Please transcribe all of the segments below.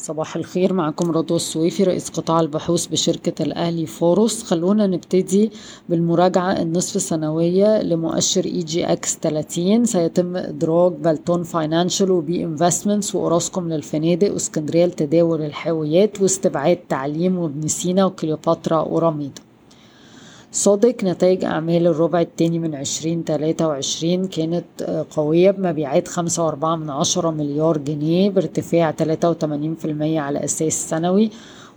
صباح الخير معكم رضوى السويفي رئيس قطاع البحوث بشركة الأهلي فاروس خلونا نبتدي بالمراجعة. النصف السنوية لمؤشر EGX 30 سيتم إدراج Beltone Financial و B Investments وأوراسكوم للفنادق وإسكندرية لتداول الحاويات واستبعاد تعليم وابن سينا وكليوباترا وراميدا صادق نتائج أعمال الربع الثاني من عشرين تلاتة وعشرين كانت قوية بمبيعات خمسة وأربعة من عشرة مليار جنيه بارتفاع تلاتة وتمانين في المية على أساس سنوي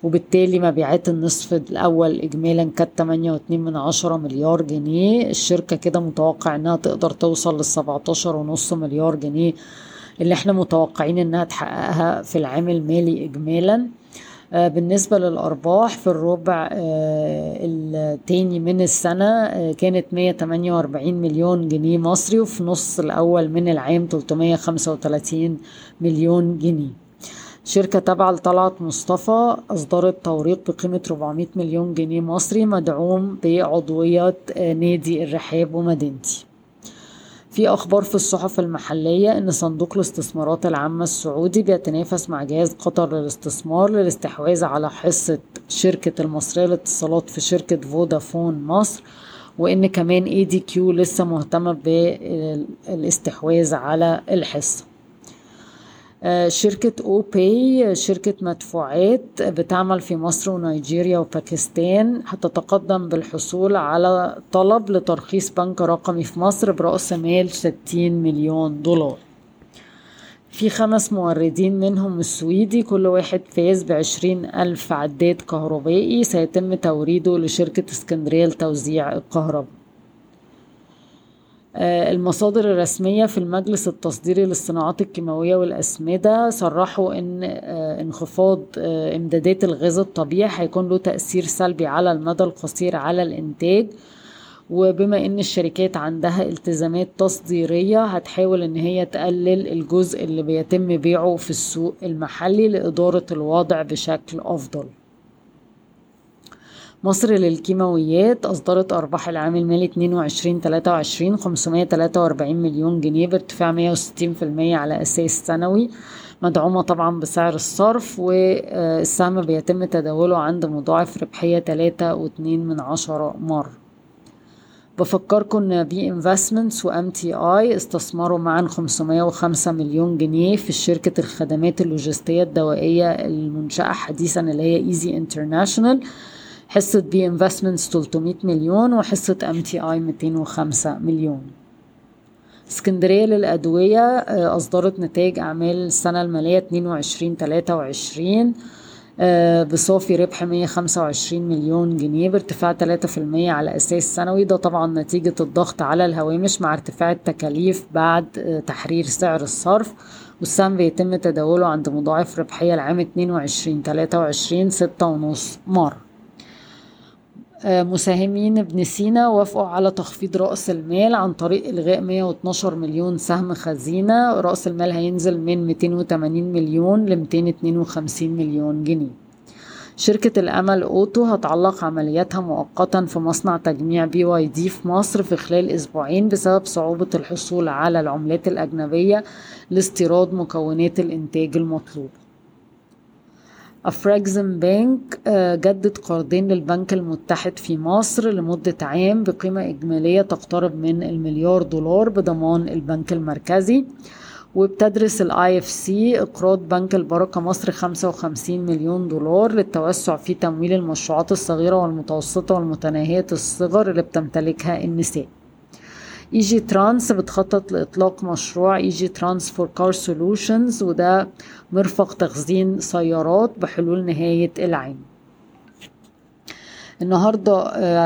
وبالتالي مبيعات النصف الأول إجمالا كانت تمانية واتنين من عشرة مليار جنيه. الشركة كده متوقع إنها تقدر توصل للسبعتاشر ونص مليار جنيه اللي إحنا متوقعين إنها تحققها في العام المالي إجمالا. بالنسبة للأرباح في الربع التاني من السنة كانت 148 مليون جنيه مصري وفي نص الأول من العام 335 مليون جنيه. شركة تابعة لطلعت مصطفى أصدرت توريق بقيمة 400 مليون جنيه مصري مدعوم بعضوية نادي الرحاب ومدينتي. في أخبار في الصحف المحلية إن صندوق الاستثمارات العامة السعودي بيتنافس مع جهاز قطر للاستثمار للاستحواذ على حصة شركة المصرية للاتصالات في شركة فودافون مصر وإن كمان اي دي كيو لسه مهتمة بالاستحواذ على الحصة. شركة أو باي شركة مدفوعات بتعمل في مصر ونيجيريا وباكستان هتتقدم بالحصول على طلب لترخيص بنك رقمي في مصر برأس مال 60 مليون دولار. في خمس موردين منهم السويدي. كل واحد فاز بعشرين ألف عداد كهربائي. سيتم توريده لشركة اسكندرية لتوزيع الكهرباء. المصادر الرسمية في المجلس التصديري للصناعات الكيماوية والأسمدة صرحوا أن انخفاض إمدادات الغاز الطبيعي هيكون له تأثير سلبي على المدى القصير على الإنتاج. وبما إن الشركات عندها التزامات تصديرية هتحاول إن هي تقلل الجزء اللي بيتم بيعه في السوق المحلي لإدارة الوضع بشكل أفضل. مصر للكيماويات أصدرت أرباح العام المالي 22 23 543 مليون جنيه بارتفاع 160% على أساس سنوي مدعومة طبعا بسعر الصرف والسهم بيتم تداوله عند مضاعف ربحية 3 واتنين من عشرة مرة. بفكركم إن B Investments و MTI استثمروا معا 505 مليون جنيه في شركة الخدمات اللوجستية الدوائية المنشأة حديثا اللي هي EZ International حصة B Investments 300 مليون وحصة MTI 205 مليون. اسكندرية للأدوية أصدرت نتائج أعمال السنة المالية 22 23 بصافي ربح 125 مليون جنيه بارتفاع 3% على أساس سنوي. ده طبعا نتيجة الضغط على الهوامش مع ارتفاع التكاليف بعد تحرير سعر الصرف. والسهم بيتم تداوله عند مضاعف ربحية العام 22 23 ستة ونص مرة. مساهمين ابن سينا وافقوا على تخفيض رأس المال عن طريق إلغاء 112 مليون سهم خزينة. رأس المال هينزل من 280 مليون ل 252 مليون جنيه. شركة الأمل أوتو هتعلق عملياتها مؤقتا في مصنع تجميع BYD في مصر في خلال أسبوعين بسبب صعوبة الحصول على العملات الأجنبية لاستيراد مكونات الإنتاج المطلوبة Afreximbank جدد قرضين للبنك المتحد في مصر لمدة عام بقيمة إجمالية تقترب من المليار دولار بضمان البنك المركزي. وبتدرس ال IFC إقراض بنك البركة مصر 55 مليون دولار للتوسع في تمويل المشروعات الصغيرة والمتوسطة والمتناهية الصغر اللي بتمتلكها النساء. Egytrans بتخطط لإطلاق مشروع Egytrans for Car Solutions وده مرفق تخزين سيارات بحلول نهاية العام. النهاردة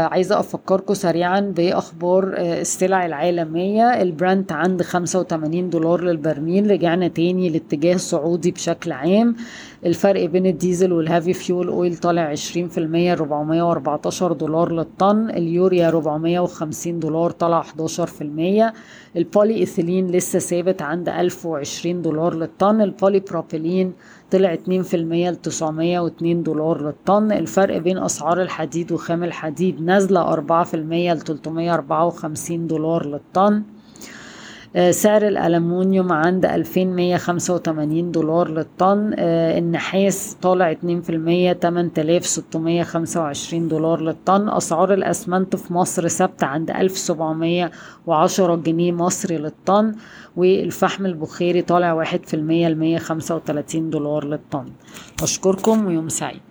عايزة أفكركم سريعا بأخبار السلع العالمية. البرنت عند 85 دولار للبرميل رجعنا تاني لاتجاه صعودي بشكل عام. الفرق بين الديزل وال heavy fuel oil طالع 20% 414 دولار للطن. اليوريا 450 دولار طلع 11% البولي إيثيلين لسه ثابت عند 1020 دولار للطن. البولي بروبيلين طلع 2% ل 902 دولار للطن. الفرق بين أسعار الحديد وخام الحديد نازلة 4% ل 354 دولار للطن. سعر الألمونيوم عند 2185 دولار للطن. آه، النحاس طالع 2% 8625 دولار للطن. أسعار الأسمنت في مصر ثابتة عند 1710 جنيه مصري للطن والفحم البخاري طالع 1% ل 135 دولار للطن. أشكركم ويوم سعيد.